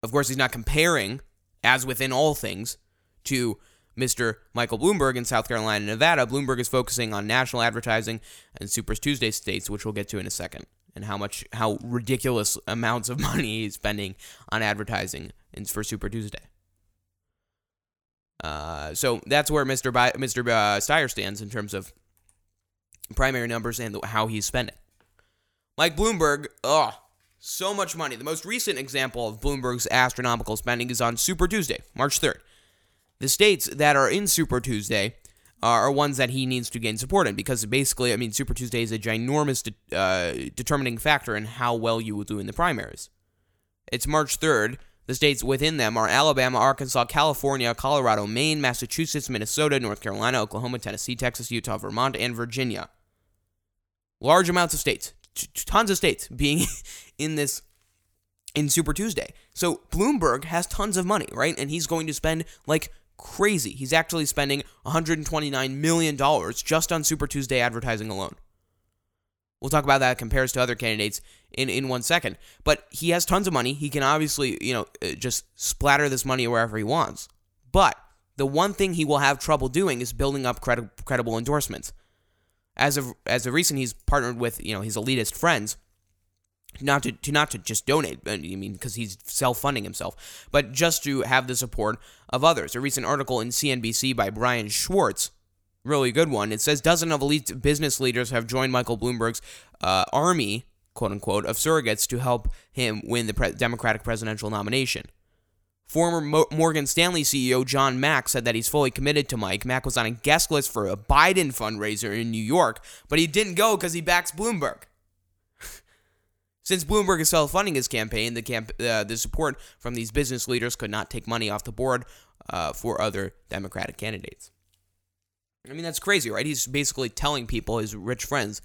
Of course, he's not comparing as within all things, to Mr. Michael Bloomberg in South Carolina and Nevada. Bloomberg is focusing on national advertising and Super Tuesday states, which we'll get to in a second, and how much, how ridiculous amounts of money he's spending on advertising for Super Tuesday. Uh, so that's where Mr. Bi- Mr. Uh, Steyer stands in terms of primary numbers and how he's spending. Mike Bloomberg, oh, so much money. The most recent example of Bloomberg's astronomical spending is on Super Tuesday, March 3rd. The states that are in Super Tuesday are ones that he needs to gain support in because basically, I mean, Super Tuesday is a ginormous de- uh, determining factor in how well you will do in the primaries. It's March 3rd. The states within them are Alabama, Arkansas, California, Colorado, Maine, Massachusetts, Minnesota, North Carolina, Oklahoma, Tennessee, Texas, Utah, Vermont, and Virginia. Large amounts of states tons of states being in this in Super Tuesday. So Bloomberg has tons of money, right? And he's going to spend like crazy. He's actually spending $129 million just on Super Tuesday advertising alone. We'll talk about that compares to other candidates in, in one second. But he has tons of money. He can obviously, you know, uh, just splatter this money wherever he wants. But the one thing he will have trouble doing is building up credi- credible endorsements. As of as of recent, he's partnered with you know his elitist friends, not to, to not to just donate. I mean, because he's self funding himself, but just to have the support of others. A recent article in CNBC by Brian Schwartz, really good one. It says dozens of elite business leaders have joined Michael Bloomberg's uh, army, quote unquote, of surrogates to help him win the pre- Democratic presidential nomination. Former Mo- Morgan Stanley CEO John Mack said that he's fully committed to Mike. Mack was on a guest list for a Biden fundraiser in New York, but he didn't go because he backs Bloomberg. Since Bloomberg is self-funding his campaign, the camp- uh, the support from these business leaders could not take money off the board uh, for other Democratic candidates. I mean, that's crazy, right? He's basically telling people, his rich friends,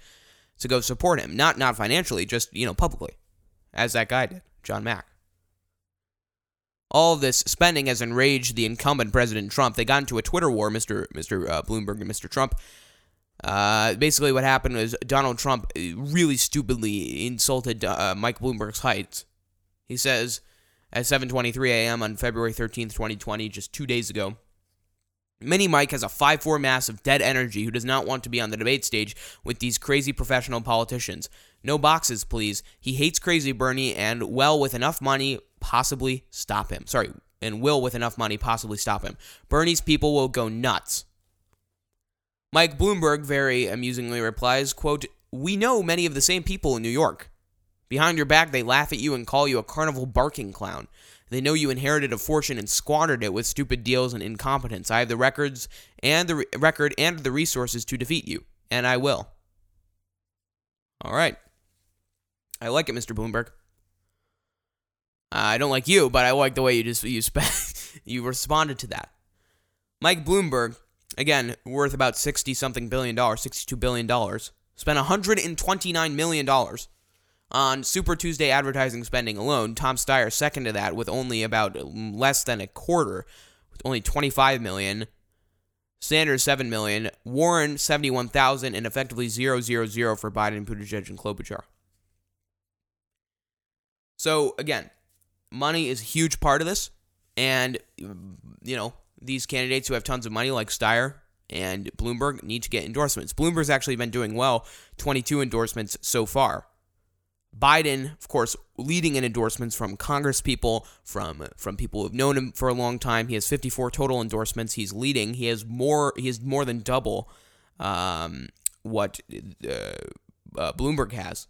to go support him. Not not financially, just, you know, publicly, as that guy did, John Mack. All this spending has enraged the incumbent President Trump. They got into a Twitter war, Mr. Mr. Uh, Bloomberg and Mr. Trump. Uh, basically, what happened was Donald Trump really stupidly insulted uh, Mike Bloomberg's height. He says at 7:23 a.m. on February 13th, 2020, just two days ago. Mini Mike has a 5'4 mass of dead energy who does not want to be on the debate stage with these crazy professional politicians. No boxes, please. He hates Crazy Bernie and, well, with enough money, possibly stop him. Sorry, and will, with enough money, possibly stop him. Bernie's people will go nuts. Mike Bloomberg very amusingly replies, quote, We know many of the same people in New York. Behind your back, they laugh at you and call you a carnival barking clown. They know you inherited a fortune and squandered it with stupid deals and incompetence. I have the records and the re- record and the resources to defeat you, and I will. All right. I like it, Mr. Bloomberg. I don't like you, but I like the way you just you spe- you responded to that. Mike Bloomberg, again, worth about 60 something billion dollars, 62 billion dollars, spent 129 million dollars on Super Tuesday advertising spending alone. Tom Steyer second to that with only about less than a quarter, with only 25 million. Sanders 7 million, Warren 71,000 and effectively 000 for Biden, Buttigieg and Klobuchar. So again, money is a huge part of this and you know, these candidates who have tons of money like Steyer and Bloomberg need to get endorsements. Bloomberg's actually been doing well, 22 endorsements so far. Biden, of course, leading in endorsements from Congress people, from from people who've known him for a long time. He has 54 total endorsements. He's leading. He has more. He has more than double um, what uh, uh, Bloomberg has,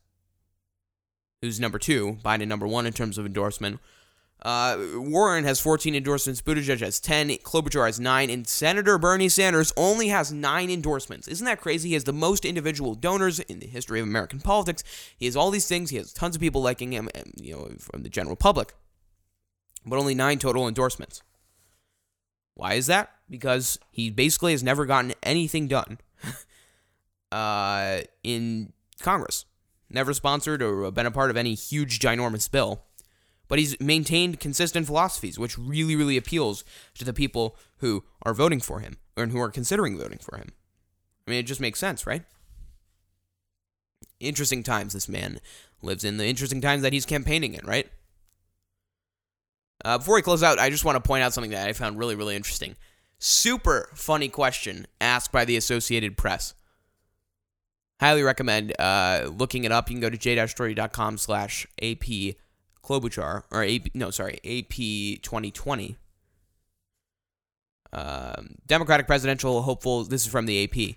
who's number two. Biden number one in terms of endorsement. Uh, Warren has 14 endorsements. Buttigieg has 10. Klobuchar has 9. And Senator Bernie Sanders only has 9 endorsements. Isn't that crazy? He has the most individual donors in the history of American politics. He has all these things. He has tons of people liking him, you know, from the general public. But only 9 total endorsements. Why is that? Because he basically has never gotten anything done uh, in Congress. Never sponsored or been a part of any huge, ginormous bill but he's maintained consistent philosophies, which really, really appeals to the people who are voting for him and who are considering voting for him. I mean, it just makes sense, right? Interesting times this man lives in, the interesting times that he's campaigning in, right? Uh, before we close out, I just want to point out something that I found really, really interesting. Super funny question asked by the Associated Press. Highly recommend uh, looking it up. You can go to j-doherty.com slash AP Klobuchar, or AP, no, sorry, AP 2020. Um, Democratic presidential hopefuls, this is from the AP.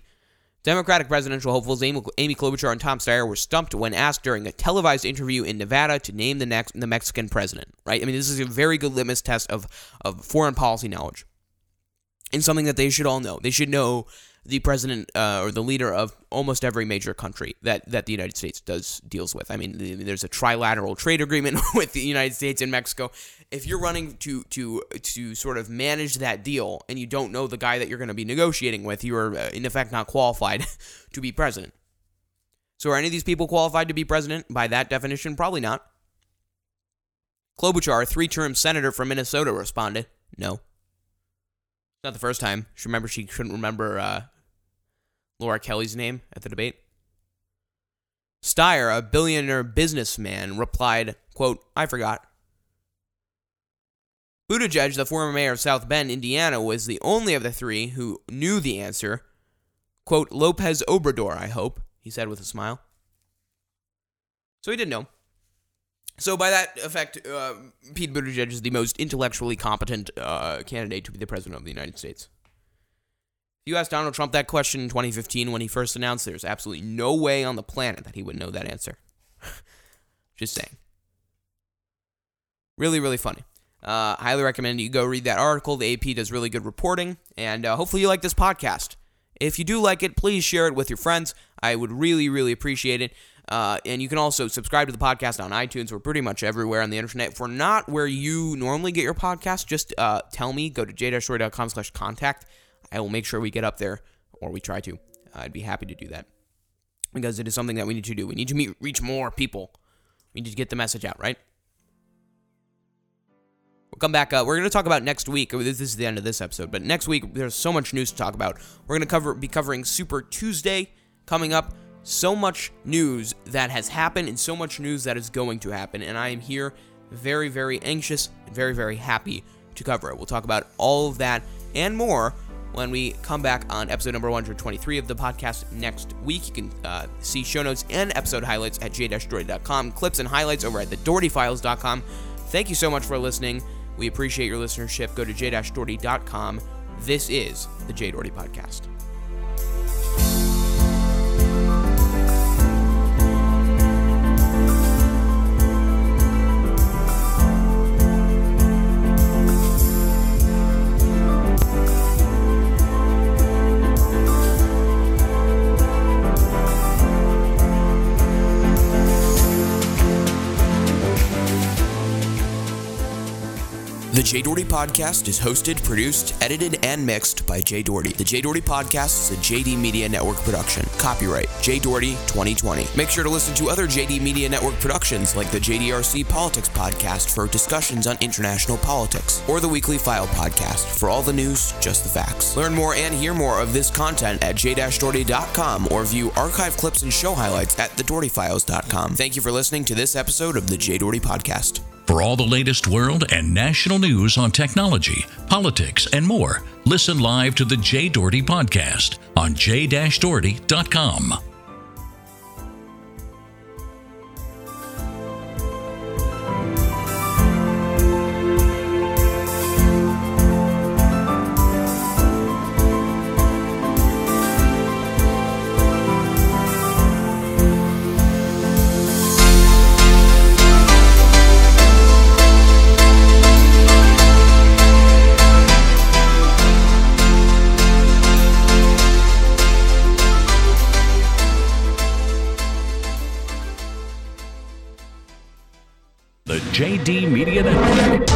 Democratic presidential hopefuls Amy, Amy Klobuchar and Tom Steyer were stumped when asked during a televised interview in Nevada to name the next the Mexican president. Right? I mean, this is a very good litmus test of of foreign policy knowledge, and something that they should all know. They should know the president uh, or the leader of almost every major country that, that the United States does deals with. I mean, there's a trilateral trade agreement with the United States and Mexico. If you're running to to to sort of manage that deal and you don't know the guy that you're going to be negotiating with, you are uh, in effect not qualified to be president. So are any of these people qualified to be president by that definition? Probably not. Klobuchar, three-term senator from Minnesota, responded, "No." Not the first time. She remember she couldn't remember uh, Laura Kelly's name at the debate. Steyer, a billionaire businessman, replied, quote, I forgot. Buttigieg, the former mayor of South Bend, Indiana, was the only of the three who knew the answer. Quote, Lopez Obrador, I hope, he said with a smile. So he did know. So by that effect, uh, Pete Buttigieg is the most intellectually competent uh, candidate to be the president of the United States. If you asked Donald Trump that question in 2015 when he first announced, there's absolutely no way on the planet that he would know that answer. Just saying. Really, really funny. Uh, highly recommend you go read that article. The AP does really good reporting, and uh, hopefully you like this podcast. If you do like it, please share it with your friends. I would really, really appreciate it. Uh, and you can also subscribe to the podcast on iTunes. We're pretty much everywhere on the internet. If we're not where you normally get your podcast, just uh, tell me. Go to j-doherty.com slash contact. I will make sure we get up there, or we try to. I'd be happy to do that. Because it is something that we need to do. We need to meet, reach more people. We need to get the message out, right? We'll come back. Uh, we're going to talk about next week. This is the end of this episode, but next week there's so much news to talk about. We're going to cover be covering Super Tuesday coming up. So much news that has happened, and so much news that is going to happen, and I am here, very, very anxious and very, very happy to cover it. We'll talk about all of that and more when we come back on episode number 123 of the podcast next week. You can uh, see show notes and episode highlights at j-doherty.com, clips and highlights over at thedohertyfiles.com. Thank you so much for listening. We appreciate your listenership. Go to j-doherty.com. This is the Jay Doherty Podcast. The Jay Doherty Podcast is hosted, produced, edited, and mixed by Jay Doherty. The Jay Doherty Podcast is a JD Media Network production. Copyright Jay Doherty 2020. Make sure to listen to other JD Media Network productions like the JDRC Politics Podcast for discussions on international politics, or the Weekly File Podcast for all the news, just the facts. Learn more and hear more of this content at j-doherty.com or view archive clips and show highlights at thedohertyfiles.com. Thank you for listening to this episode of the Jay Doherty Podcast. For all the latest world and national news on technology, politics, and more, listen live to the Jay Doherty Podcast on j-doherty.com. JD Media Network.